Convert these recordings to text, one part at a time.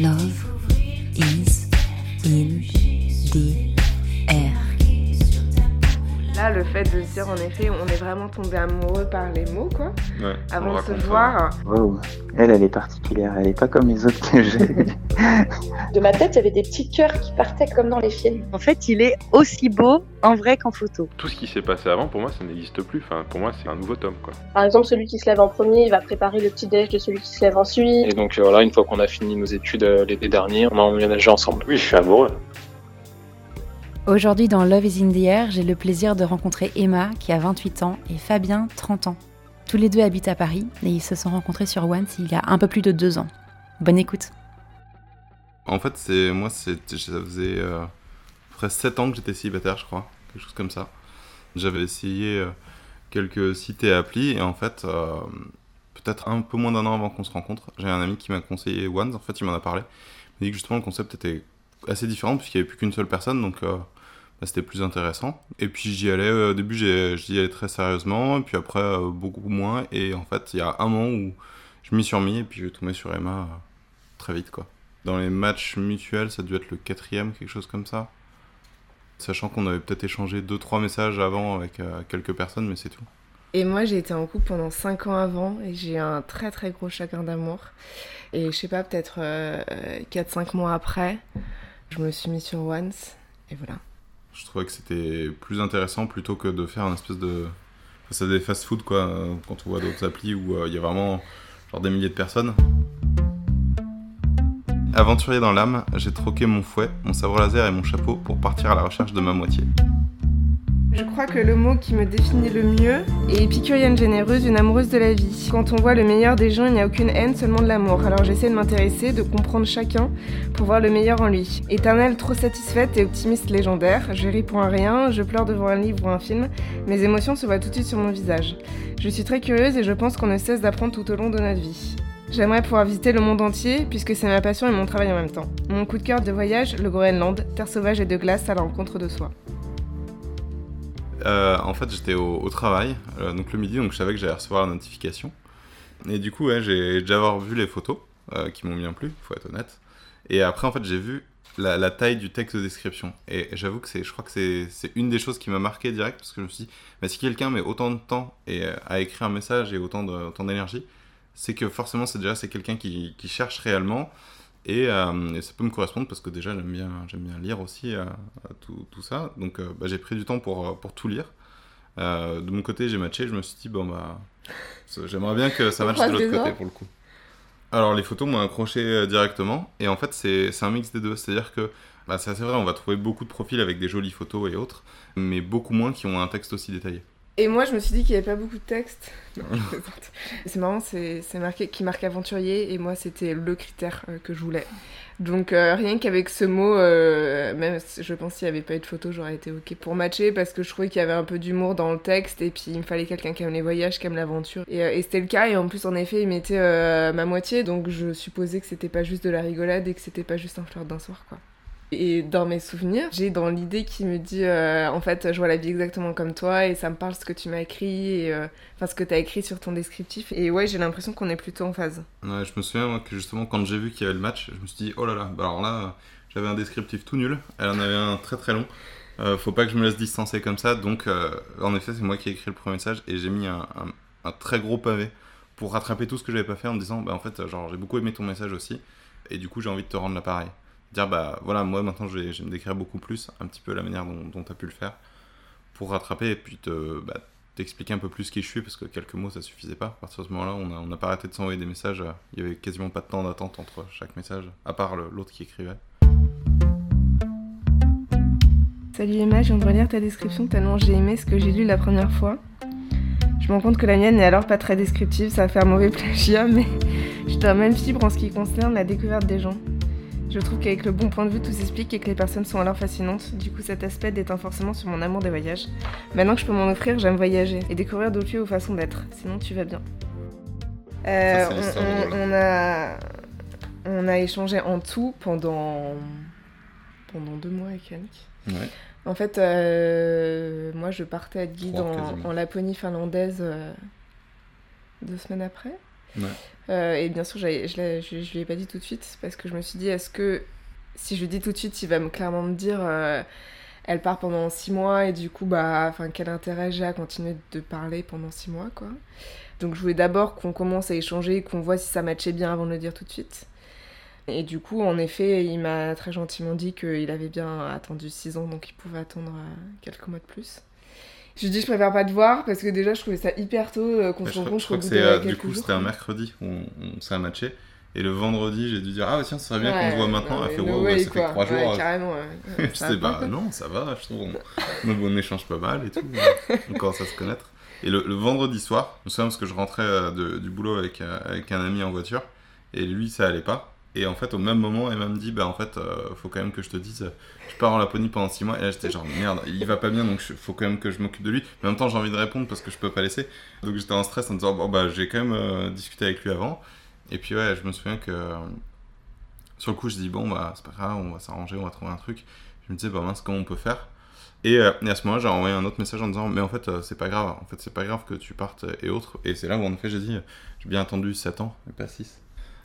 Love fait de se dire en effet, on est vraiment tombé amoureux par les mots, quoi, Ouais, avant de se ça. voir. Wow. Elle, elle est particulière. Elle est pas comme les autres que j'ai. De ma tête, il y avait des petits cœurs qui partaient comme dans les films. En fait, il est aussi beau en vrai qu'en photo. Tout ce qui s'est passé avant, pour moi, ça n'existe plus. Enfin, pour moi, c'est un nouveau tome, quoi. Par exemple, celui qui se lève en premier, il va préparer le petit déj de celui qui se lève ensuite. Et donc euh, voilà, une fois qu'on a fini nos études euh, l'été dernier, on a emménagé ensemble. Oui, je suis amoureux. Aujourd'hui dans Love is in the air, j'ai le plaisir de rencontrer Emma qui a 28 ans et Fabien 30 ans. Tous les deux habitent à Paris et ils se sont rencontrés sur Once il y a un peu plus de deux ans. Bonne écoute. En fait, c'est moi, ça faisait euh, presque 7 ans que j'étais célibataire, je crois, quelque chose comme ça. J'avais essayé euh, quelques sites et applis et en fait, euh, peut-être un peu moins d'un an avant qu'on se rencontre, j'ai un ami qui m'a conseillé One. En fait, il m'en a parlé. Il m'a dit que justement le concept était assez différent puisqu'il n'y avait plus qu'une seule personne, donc euh, c'était plus intéressant. Et puis j'y allais, euh, au début j'y allais très sérieusement, puis après euh, beaucoup moins. Et en fait, il y a un moment où je m'y suis remis et puis je tombé sur Emma euh, très vite quoi. Dans les matchs mutuels, ça a dû être le quatrième, quelque chose comme ça. Sachant qu'on avait peut-être échangé deux trois messages avant avec euh, quelques personnes, mais c'est tout. Et moi, j'ai été en couple pendant 5 ans avant et j'ai un très très gros chagrin d'amour. Et je sais pas, peut-être 4-5 mois après, je me suis mis sur Once et voilà. Je trouvais que c'était plus intéressant plutôt que de faire un espèce de. C'est des fast-food quoi, euh, quand on voit d'autres applis où euh, il y a vraiment genre des milliers de personnes. Aventurier dans l'âme, j'ai troqué mon fouet, mon sabre laser et mon chapeau pour partir à la recherche de ma moitié. Je crois que le mot qui me définit le mieux est épicurienne généreuse, une amoureuse de la vie. Quand on voit le meilleur des gens, il n'y a aucune haine, seulement de l'amour. Alors j'essaie de m'intéresser, de comprendre chacun pour voir le meilleur en lui. Éternelle, trop satisfaite et optimiste légendaire, je ris pour un rien, je pleure devant un livre ou un film, mes émotions se voient tout de suite sur mon visage. Je suis très curieuse et je pense qu'on ne cesse d'apprendre tout au long de notre vie. J'aimerais pouvoir visiter le monde entier puisque c'est ma passion et mon travail en même temps. Mon coup de cœur de voyage, le Groenland, terre sauvage et de glace à la rencontre de soi. Euh, en fait, j'étais au, travail, euh, donc le midi, donc je savais que j'allais recevoir la notification. Et du coup, j'ai déjà vu les photos euh, qui m'ont bien plu, faut être honnête. Et après, en fait, j'ai vu la, taille du texte de description. Et j'avoue que c'est, je crois que c'est, une des choses qui m'a marqué direct parce que je me suis dit, bah, si quelqu'un met autant de temps et à écrire un message et autant d'énergie, c'est que forcément, c'est déjà c'est quelqu'un qui cherche réellement. Et, euh, et ça peut me correspondre parce que déjà j'aime bien, j'aime bien lire aussi euh, tout, tout ça. Donc euh, bah, j'ai pris du temps pour, pour tout lire. De mon côté, j'ai matché. Je me suis dit, bon bah, j'aimerais bien que ça matche de l'autre côté pour le coup. Alors les photos m'ont accroché directement. Et en fait, c'est c'est un mix des deux. C'est-à-dire que bah, c'est assez vrai, on va trouver beaucoup de profils avec des jolies photos et autres, mais beaucoup moins qui ont un texte aussi détaillé. Et moi, je me suis dit qu'il n'y avait pas beaucoup de texte. Non, je plaisante. c'est marrant, c'est c'est marqué qui marque aventurier, et moi, c'était le critère euh, que je voulais. Donc, euh, rien qu'avec ce mot, euh, même si je pense qu'il n'y avait pas eu de photo, j'aurais été OK pour matcher, parce que je trouvais qu'il y avait un peu d'humour dans le texte, et puis il me fallait quelqu'un qui aime les voyages, qui aime l'aventure. Et, euh, et c'était le cas, et en plus, en effet, il mettait ma moitié, donc je supposais que c'était pas juste de la rigolade, et que c'était pas juste un flirt d'un soir, quoi. Et dans mes souvenirs, j'ai dans l'idée qui me dit euh, en fait, je vois la vie exactement comme toi et ça me parle ce que tu m'as écrit, et, euh, enfin ce que tu as écrit sur ton descriptif. Et ouais, j'ai l'impression qu'on est plutôt en phase. Je me souviens que justement quand j'ai vu qu'il y avait le match, je me suis dit oh là là, bah alors là j'avais un descriptif tout nul, elle en avait un très très long. Euh, faut pas que je me laisse distancer comme ça, donc euh, en effet c'est moi qui ai écrit le premier message et j'ai mis un, un- un très gros pavé pour rattraper tout ce que j'avais pas fait en me disant bah en fait genre j'ai beaucoup aimé ton message aussi et du coup j'ai envie de te rendre l'appareil. Dire bah voilà moi maintenant je vais, me décrire beaucoup plus, un petit peu la manière dont, tu as pu le faire pour rattraper et puis te bah, t'expliquer un peu plus qui je suis parce que quelques mots ça suffisait pas. À partir de ce moment-là, on a, on n'a pas arrêté de s'envoyer des messages. Il y avait quasiment pas de temps d'attente entre chaque message, à part l'autre qui écrivait. Salut Emma, je viens de relire ta description tellement j'ai aimé ce que j'ai lu la première fois. Je me rends compte que la mienne n'est alors pas très descriptive, ça va faire mauvais plagiat, mais je suis dans la même fibre en ce qui concerne la découverte des gens. Je trouve qu'avec le bon point de vue, tout s'explique et que les personnes sont alors fascinantes. Du coup, cet aspect déteint forcément sur mon amour des voyages. Maintenant que je peux m'en offrir, j'aime voyager et découvrir d'autres lieux ou façons d'être. Sinon, tu vas bien. Euh, Ça, on, rigolote. on- on a, on a échangé en tout pendant, pendant deux mois quelques. Ouais. En fait, euh, moi, je partais être guide en Laponie finlandaise euh, deux semaines après. Ouais. Euh, et bien sûr, je je, je lui ai pas dit tout de suite parce que je me suis dit, est-ce que si je lui dis tout de suite, il va me clairement me dire, euh, elle part pendant six mois et du coup, bah, enfin, quel intérêt j'ai à continuer de parler pendant six mois, quoi. Donc, je voulais d'abord qu'on commence à échanger, qu'on voit si ça matchait bien avant de le dire tout de suite. Et du coup, en effet, il m'a très gentiment dit qu'il avait bien attendu six ans, donc il pouvait attendre euh, quelques mois de plus. Je dit, je préfère pas te voir parce que déjà, je trouvais ça hyper tôt euh, qu'on Bah, se rencontre je crois que c'est euh, du coup c'était un mercredi où on, on s'est matché et le vendredi j'ai dû dire ah bah tiens ce serait bien qu'on Ouais, se voit maintenant elle fait wow, way, ça fait quoi. que trois jours Ouais, euh, carrément. ouais. je Ça sais bah non ça va je trouve on, on échange pas mal et tout on commence à se connaître et le, le vendredi soir me souviens parce que je rentrais de- du boulot avec, avec un ami en voiture et lui ça allait pas et en fait au même moment Emma me dit bah en fait euh, faut quand même que je te dise je pars en Laponie pendant 6 mois. Et là j'étais genre merde il va pas bien donc faut quand même que je m'occupe de lui. Mais en même temps j'ai envie de répondre parce que je peux pas laisser. Donc j'étais en stress en disant bon bah j'ai quand même euh, discuté avec lui avant. Et puis ouais je me souviens que sur le coup je dis bon bah c'est pas grave on va s'arranger on va trouver un truc. Je me disais bah mince comment on peut faire? Et, euh, à ce moment-là j'ai envoyé un autre message en disant mais en fait c'est pas grave. En fait c'est pas grave que tu partes et autres. Et c'est là où en effet j'ai dit j'ai bien attendu 7 ans et pas 6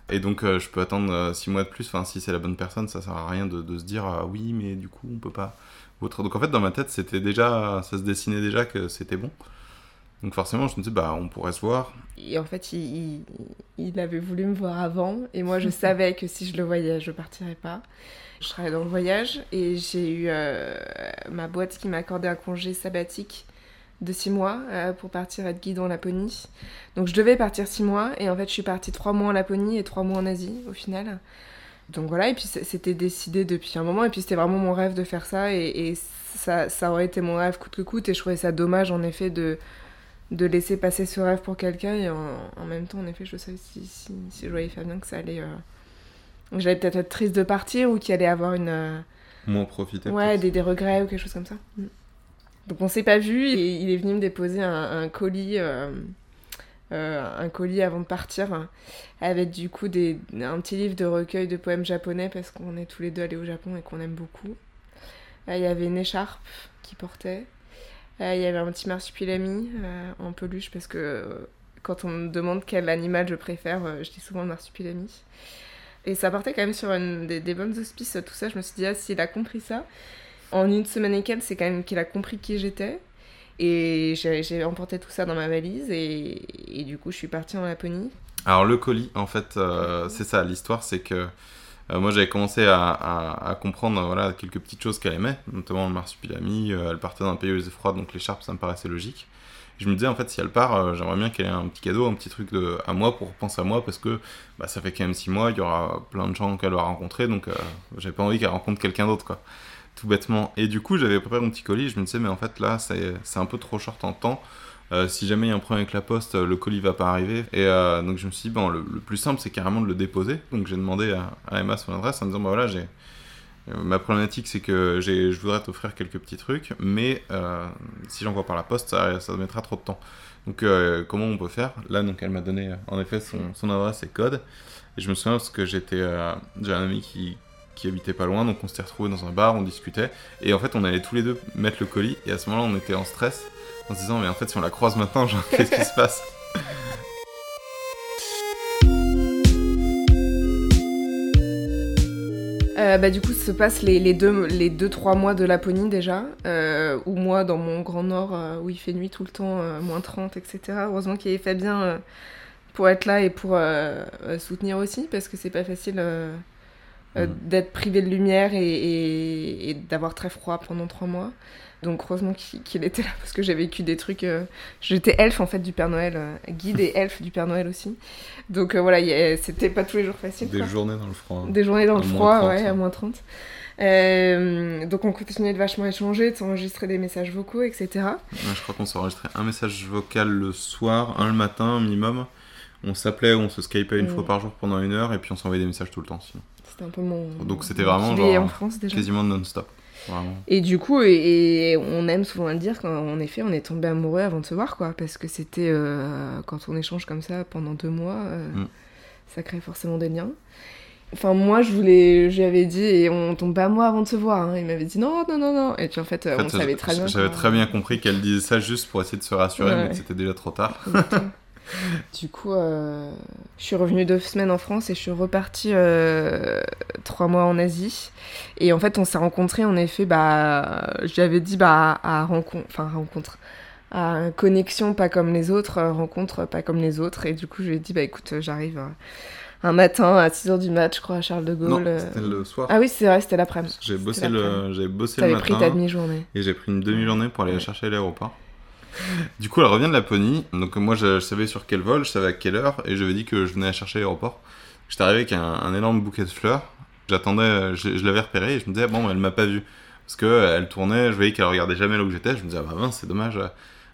et donc euh, je peux attendre 6 mois de plus. Enfin si c'est la bonne personne ça sert à rien de, de se dire ah oui mais du coup on peut pas autre. donc en fait dans ma tête c'était déjà ça se dessinait déjà que c'était bon. Donc forcément je me dis bah on pourrait se voir. Et en fait, il, il, avait voulu me voir avant, et moi, je savais que si je le voyais, je partirais pas. Je travaillais dans le voyage, et j'ai eu euh, ma boîte qui m'a accordé un congé sabbatique de six mois euh, pour partir être guide en Laponie. Donc je devais partir six mois, et en fait, je suis partie trois mois en Laponie et trois mois en Asie, au final. Donc voilà, et puis c'était décidé depuis un moment, et puis c'était vraiment mon rêve de faire ça, et, et ça, ça aurait été mon rêve coûte que coûte, et je trouvais ça dommage, en effet, de de laisser passer ce rêve pour quelqu'un et en, en même temps en effet je savais si, si, si je voyais Fabien que ça allait euh, j'allais peut-être être triste de partir ou qu'il allait avoir une euh, moins profiter ouais des, des regrets ou quelque chose comme ça Mm. Donc on s'est pas vu et il est venu me déposer un, colis euh, euh, un colis avant de partir avec du coup des, un petit livre de recueil de poèmes japonais parce qu'on est tous les deux allés au Japon et qu'on aime beaucoup Euh, il y avait une écharpe qu'il portait il y avait un petit marsupilami en peluche parce que quand on me demande quel animal je préfère, je dis souvent le marsupilami. Et ça partait quand même sur des, des bonnes auspices, tout ça. Je me suis dit, ah, s'il a compris ça, en une semaine et quelques, c'est quand même qu'il a compris qui j'étais. Et j'ai emporté tout ça dans ma valise et, du coup, je suis partie en Laponie. Alors le colis, en fait, euh, c'est ça. L'histoire, c'est que euh, moi j'avais commencé à, comprendre voilà, quelques petites choses qu'elle aimait, notamment le marsupilami. euh, elle partait d'un pays où il faisait froid, donc l'écharpe, ça me paraissait logique. Je me disais, en fait, si elle part, euh, j'aimerais bien qu'elle ait un petit cadeau, un petit truc de, à moi pour penser à moi, parce que bah, ça fait quand même six mois, il y aura plein de gens qu'elle va rencontrer, donc j'avais pas envie qu'elle rencontre quelqu'un d'autre, quoi. Tout bêtement. Et du coup, j'avais préparé mon petit colis, je me disais, mais en fait, là, c'est un peu trop short en temps. Euh, si jamais il y a un problème avec la poste, euh, le colis va pas arriver. Et euh, donc je me suis dit, bon, le, le plus simple, c'est carrément de le déposer. Donc j'ai demandé à, à Emma son adresse en disant, bah voilà, j'ai. Ma problématique, c'est que je voudrais t'offrir quelques petits trucs, mais si j'envoie par la poste, ça, ça mettra trop de temps. Donc, comment on peut faire? Là, donc, elle m'a donné en effet son, son adresse et code. Et je me souviens parce que j'étais, euh, j'ai un ami qui, qui habitait pas loin, donc on s'était retrouvés dans un bar, on discutait. Et en fait, on allait tous les deux mettre le colis. Et à ce moment-là, on était en stress, en se disant, mais en fait, si on la croise maintenant, genre, qu'est-ce qui se passe? Euh, bah, du coup, se passent les, les, deux, les deux, trois mois de Laponie déjà, euh, ou moi dans mon grand nord euh, où il fait nuit tout le temps, euh, moins 30, etc. Heureusement qu'il y avait Fabien pour être là et pour soutenir aussi, parce que c'est pas facile euh, Mhm. d'être privé de lumière et, et- et d'avoir très froid pendant trois mois. Donc heureusement qu'il était là, parce que j'ai vécu des trucs... euh, J'étais elfe en fait du Père Noël, euh, guide et elfe du Père Noël aussi. Donc euh, voilà, c'était pas tous les jours facile. Des quoi. journées dans le froid. Des journées dans le froid, 30, ouais, hein. à moins 30. Euh, donc on continuait de vachement échanger, de s'enregistrer des messages vocaux, etc. Ouais, je crois qu'on s'est enregistré un message vocal le soir, un le matin minimum. On s'appelait, on se skypait une Mm. fois par jour pendant une heure et puis on s'envoyait des messages tout le temps sinon. C'était un peu mon... Donc c'était vraiment genre en France déjà. Quasiment non-stop. Vraiment. Et du coup, et, et on aime souvent le dire qu'en effet, on est tombé amoureux avant de se voir, quoi. Parce que c'était... euh, quand on échange comme ça pendant deux mois, euh, Mm. ça crée forcément des liens. Enfin, moi, je voulais... J'avais dit, et on tombe pas amoureux avant de se voir. hein. Il m'avait dit, non, non, non, non. Et puis en fait, on savait très bien. J'avais très bien compris qu'elle disait ça juste pour essayer de se rassurer, Ouais, mais ouais. que c'était déjà trop tard. Du coup, euh, je suis revenue deux semaines en France et je suis repartie euh, trois mois en Asie. Et en fait, on s'est rencontrés, en effet, bah, j'avais dit bah, à rencontre, enfin rencontre, à connexion pas comme les autres, euh, rencontre pas comme les autres. Et du coup, je lui ai dit, bah écoute, j'arrive un matin à 6h du match, je crois, à Charles de Gaulle. Non, c'était le soir. Ah oui, c'est vrai, c'était l'après-midi. J'ai bossé le, j'ai bossé le T'avais pris ta matin demi-journée. et j'ai pris une demi-journée pour aller Ouais. chercher à l'aéroport. Du coup, elle revient de Laponie. Donc moi, je, savais sur quel vol, je savais à quelle heure, et je lui ai dit que je venais la chercher à l'aéroport. J'étais arrivé avec un, énorme bouquet de fleurs. J'attendais, je, l'avais repéré et je me disais bon, elle m'a pas vu parce que euh, tournait, je voyais qu'elle regardait jamais là où j'étais. Je me disais ah bah mince, c'est dommage.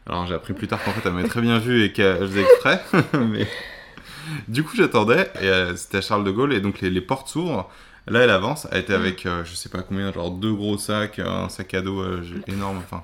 Alors j'ai appris plus tard qu'en fait elle m'avait très bien vu et qu'elle faisait exprès. Mais du coup, j'attendais et euh, c'était à Charles de Gaulle et donc les, les portes s'ouvrent. Là, elle avance. Elle était avec euh, je sais pas combien, genre deux gros sacs, un sac à dos euh, énorme. Enfin,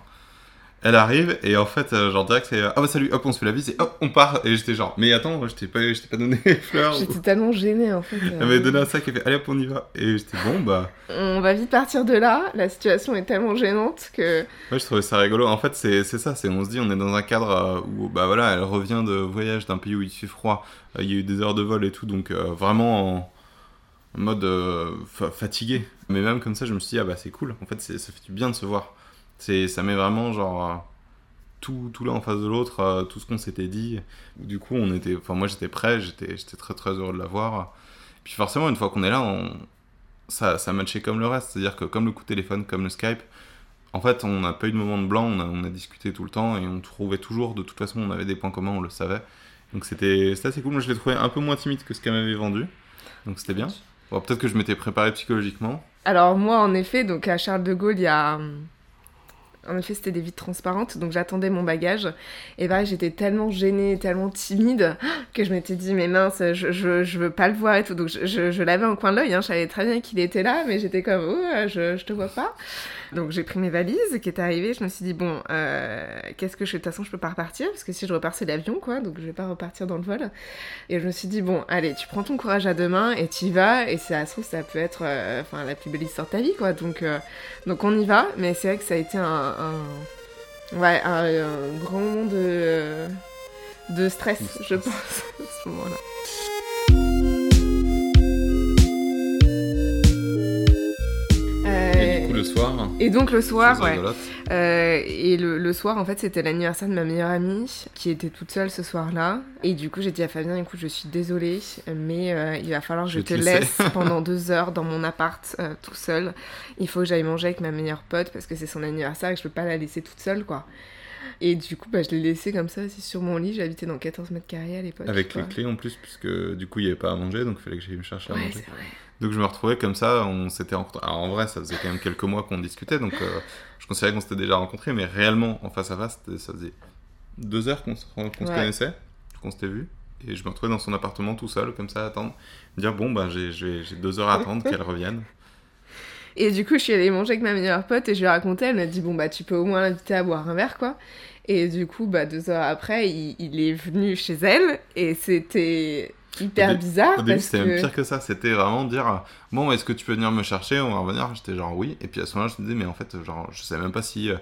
elle arrive et en fait, euh, genre direct, c'est euh, ah bah salut, hop, on se fait la bise et hop, on part. Et j'étais genre, mais attends, je t'ai pas, je t'ai pas donné les fleurs. J'étais tellement gênée en fait. Elle euh. m'avait donné un sac et fait allez hop, on y va. Et j'étais bon, bah. On va vite partir de là. La situation est tellement gênante que. Ouais, je trouvais ça rigolo. En fait, c'est ça. C'est on se dit, on est dans un cadre euh, où, bah voilà, elle revient de voyage d'un pays où il fait froid. Euh, Il y a eu des heures de vol et tout, donc euh, vraiment en, mode euh, fa- fatigué. Mais même comme ça, je me suis dit, ah bah c'est cool. En fait, ça fait du bien de se voir. C'est ça met vraiment genre euh, tout, tout l'un en face de l'autre, euh, tout ce qu'on s'était dit. Du coup, on était, enfin moi j'étais prêt, j'étais j'étais très très heureux de la voir. Puis forcément, une fois qu'on est là, on, ça, ça matchait comme le reste. C'est-à-dire que comme le coup de téléphone, comme le Skype, en fait, on n'a pas eu de moment de blanc, on a, on a discuté tout le temps et on trouvait toujours, de toute façon, on avait des points communs, on le savait. Donc c'était c'était assez cool. Moi, je l'ai trouvé un peu moins timide que ce qu'elle m'avait vendu. Donc c'était bien. Bon, peut-être que je m'étais préparé psychologiquement. Alors moi, en effet, donc à Charles de Gaulle, il y a... En effet, c'était des vitres transparentes, donc j'attendais mon bagage. Et pareil, j'étais tellement gênée, tellement timide, que je m'étais dit, mais mince, je, je, je veux pas le voir et tout. Donc je, je, je l'avais en coin de l'œil, hein, je savais très bien qu'il était là, mais j'étais comme, oh, je, je te vois pas. Donc j'ai pris mes valises qui étaient arrivées, je me suis dit, bon, euh, qu'est-ce que je fais? De toute façon, je peux pas repartir, parce que si je repars, c'est l'avion, quoi, donc je vais pas repartir dans le vol. Et je me suis dit, bon, allez, tu prends ton courage à deux mains et tu y vas, et ça se trouve, ça peut être euh, la plus belle histoire de ta vie, quoi. Donc, euh, donc on y va, mais c'est vrai que ça a été un, un- ouais, un, un grand moment de, de stress, je pense, à ce moment-là. Soir, Et donc le soir, ouais. Euh, et le, le soir, en fait, c'était l'anniversaire de ma meilleure amie qui était toute seule ce soir-là. Et du coup, j'ai dit à Fabien, écoute, je suis désolée, mais euh, il va falloir que je, Je te te laisse pendant deux heures dans mon appart euh, tout seul. Il faut que j'aille manger avec ma meilleure pote parce que c'est son anniversaire et que je peux pas la laisser toute seule, quoi. Et du coup, bah, je l'ai laissé comme ça, assis sur mon lit. J'habitais dans 14 mètres carrés à l'époque. Avec les clés en plus, puisque du coup, il n'y avait pas à manger, donc il fallait que j'aille me chercher à Ouais, manger. c'est vrai. Donc je me retrouvais comme ça, on s'était rencontrés. Alors en vrai, ça faisait quand même quelques mois qu'on discutait, donc euh, je considérais qu'on s'était déjà rencontrés, mais réellement, en face à face, ça faisait deux heures qu'on se, qu'on se Ouais. connaissait, qu'on s'était vu. Et je me retrouvais dans son appartement tout seul, comme ça, à attendre. Me dire, bon, bah j'ai j'ai- j'ai deux heures à attendre qu'elle revienne. Et du coup, je suis allée manger avec ma meilleure pote et je lui ai raconté. Elle m'a dit Bon, bah, tu peux au moins l'inviter à boire un verre, quoi. Et du coup, bah, deux heures après, il, il est venu chez elle et c'était hyper bizarre. Au début, c'était que... même pire que ça. C'était vraiment dire Bon, est-ce que tu peux venir me chercher On va revenir. J'étais genre oui. Et puis à ce moment-là, je me disais Mais en fait, genre, je savais même pas si euh,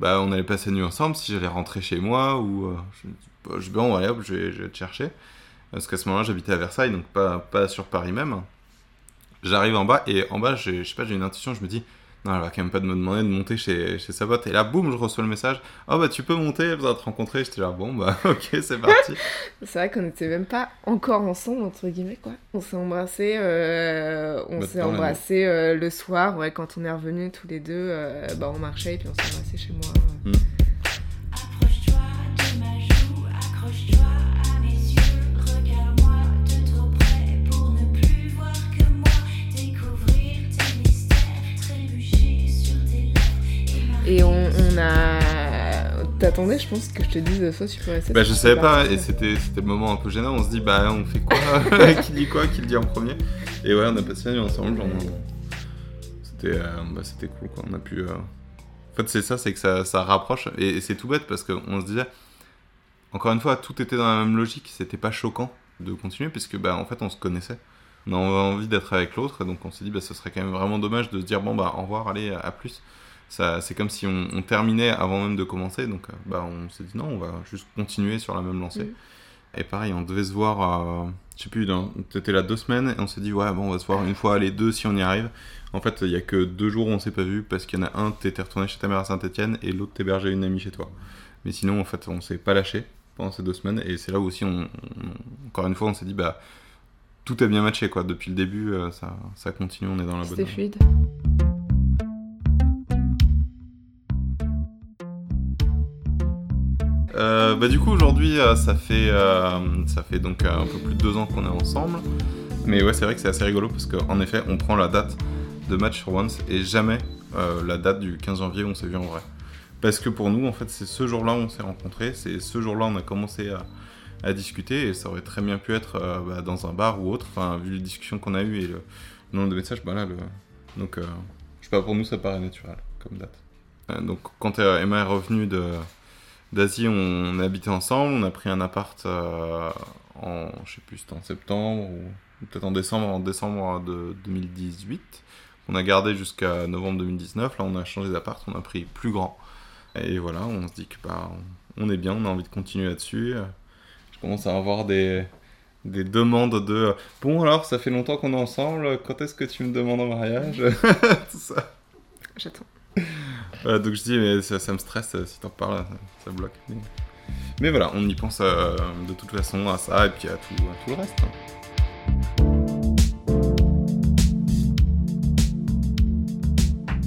bah, on allait passer la nuit ensemble, si j'allais rentrer chez moi ou. euh, je, bah, je Bon, allez hop, je vais, je vais te chercher. Parce qu'à ce moment-là, j'habitais à Versailles, donc pas, pas sur Paris même. J'arrive en bas et en bas, je sais pas, j'ai une intuition. Je me dis Non, elle va quand même pas me demander de monter chez, chez sa pote. Et là, boum, je reçois le message Oh, bah tu peux monter, elle voudra te rencontrer. J'étais là Bon, bah ok, c'est parti. C'est vrai qu'on n'était même pas encore ensemble, entre guillemets, quoi. On s'est embrassés, euh, on Bah, s'est embrassés euh, le soir, ouais, quand on est revenus tous les deux, euh, bah, on marchait et puis on s'est embrassés chez moi. A. T'attendais, je pense, que je te dise soit peux rester. Bah je savais peux pas et c'était c'était le moment un peu gênant, on se dit bah on fait quoi Qui dit quoi Qui le dit en premier Et ouais on a passé la nuit ensemble, genre, c'était euh, bah, c'était cool quoi, on a pu... euh, En fait c'est ça, c'est que ça, ça rapproche et, et c'est tout bête parce qu'on se disait, encore une fois tout était dans la même logique, c'était pas choquant de continuer puisque bah en fait on se connaissait. On a envie d'être avec l'autre et donc on s'est dit bah ce serait quand même vraiment dommage de se dire bon bah au revoir, allez à plus. Ça, c'est comme si on, on terminait avant même de commencer, donc euh, bah, on s'est dit non, on va juste continuer sur la même lancée. Mm. Et pareil, on devait se voir, euh, je sais plus, t'étais là deux semaines et on s'est dit, ouais, bon, on va se voir une fois, les deux si on y arrive. En fait, il y a que deux jours où on s'est pas vu parce qu'il y en a un, t'étais retourné chez ta mère à Saint-Etienne et l'autre t'hébergeait une amie chez toi. Mais sinon, en fait, on s'est pas lâché pendant ces deux semaines et c'est là où aussi, on, on- encore une fois, on s'est dit, bah, tout a bien matché, quoi. Depuis le début, euh, ça, ça continue, on est dans la bonne C'était fluide. Euh, bah du coup aujourd'hui euh, ça fait euh, ça fait donc un peu plus de deux ans qu'on est ensemble. Mais ouais c'est vrai que c'est assez rigolo parce qu'en effet on prend la date de match sur Once et jamais la date du 15 janvier où on s'est vu en vrai. Parce que pour nous en fait c'est ce jour-là où on s'est rencontrés c'est ce jour-là où on a commencé à, discuter et ça aurait très bien pu être bah, dans un bar ou autre. Enfin vu les discussions qu'on a eues et le nombre de messages bah là donc je sais pas pour nous ça paraît naturel comme date. Donc quand Emma est revenue de d'Asie, on a habité ensemble, on a pris un appart euh, en, je sais plus, en septembre ou peut-être en décembre, en décembre de 2018. On a gardé jusqu'à novembre 2019. Là, on a changé d'appart, on a pris plus grand. Et voilà, on se dit que bah, on on est bien, on a envie de continuer là-dessus. Je commence à avoir des, des demandes de bon alors, ça fait longtemps qu'on est ensemble. Quand est-ce que tu me demandes en mariage ça. J'attends. Voilà, donc je dis, mais ça, ça me stresse, euh, si t'en parles, ça, ça bloque. Mais, voilà, on y pense euh, de toute façon à ça et puis à tout, à tout le reste.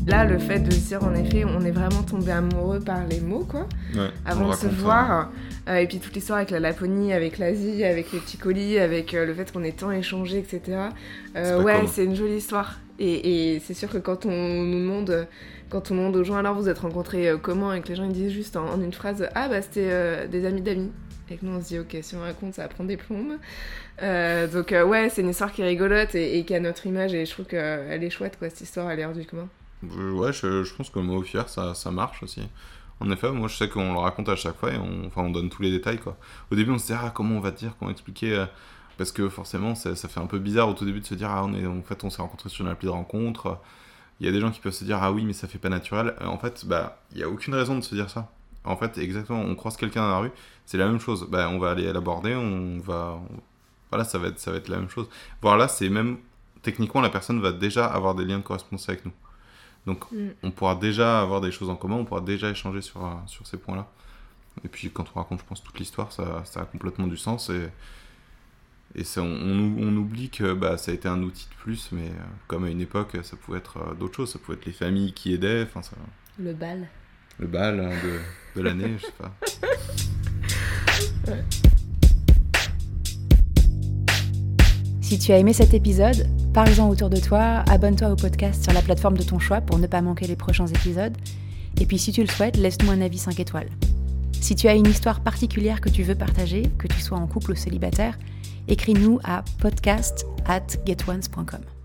Là, le fait de se dire, en effet, on est vraiment tombé amoureux par les mots, quoi. Ouais, avant de se euh, voir. Euh, et puis toute l'histoire avec la Laponie, avec l'Asie, avec les petits colis, avec euh, le fait qu'on ait tant échangé, etc. Euh, ouais, c'est une jolie histoire. Et, c'est sûr que quand on nous demande, quand on demande aux gens, alors vous êtes rencontrés euh, comment, et que les gens ils disent juste en, une phrase, ah bah c'était euh, des amis d'amis. Et que nous on se dit, ok, si on raconte, ça va prendre des plombes. Euh, donc ouais, c'est une histoire qui est rigolote et, qui a notre image, et je trouve qu'elle est chouette, quoi, cette histoire, elle est hors du commun. Ouais, je, pense que mot fier, ça, ça marche aussi. En effet, moi je sais qu'on le raconte à chaque fois et on, enfin, on donne tous les détails quoi. Au début on se dit ah comment on va dire, comment expliquer euh, parce que forcément ça, ça fait un peu bizarre au tout début de se dire ah on est en fait on s'est rencontrés sur une appli de rencontre. Il y a des gens qui peuvent se dire ah oui mais ça fait pas naturel. En fait bah il y a aucune raison de se dire ça. En fait exactement on croise quelqu'un dans la rue c'est la même chose. Bah on va aller l'aborder on va on- voilà ça va être ça va être la même chose. Voire là c'est même techniquement la personne va déjà avoir des liens de correspondance avec nous. Donc Mm. on pourra déjà avoir des choses en commun, on pourra déjà échanger sur, sur ces points-là. Et puis quand on raconte, je pense, toute l'histoire, ça, ça a complètement du sens. Et, et ça, on, oublie que bah, ça a été un outil de plus, mais euh, comme à une époque, ça pouvait être euh, d'autres choses. Ça pouvait être les familles qui aidaient, ça, Le bal. le bal hein, de, de l'année, je sais pas. Si tu as aimé cet épisode, parle-en autour de toi, abonne-toi au podcast sur la plateforme de ton choix pour ne pas manquer les prochains épisodes. Et puis si tu le souhaites, laisse-nous un avis 5 étoiles. Si tu as une histoire particulière que tu veux partager, que tu sois en couple ou célibataire, écris-nous à podcast at getones.com.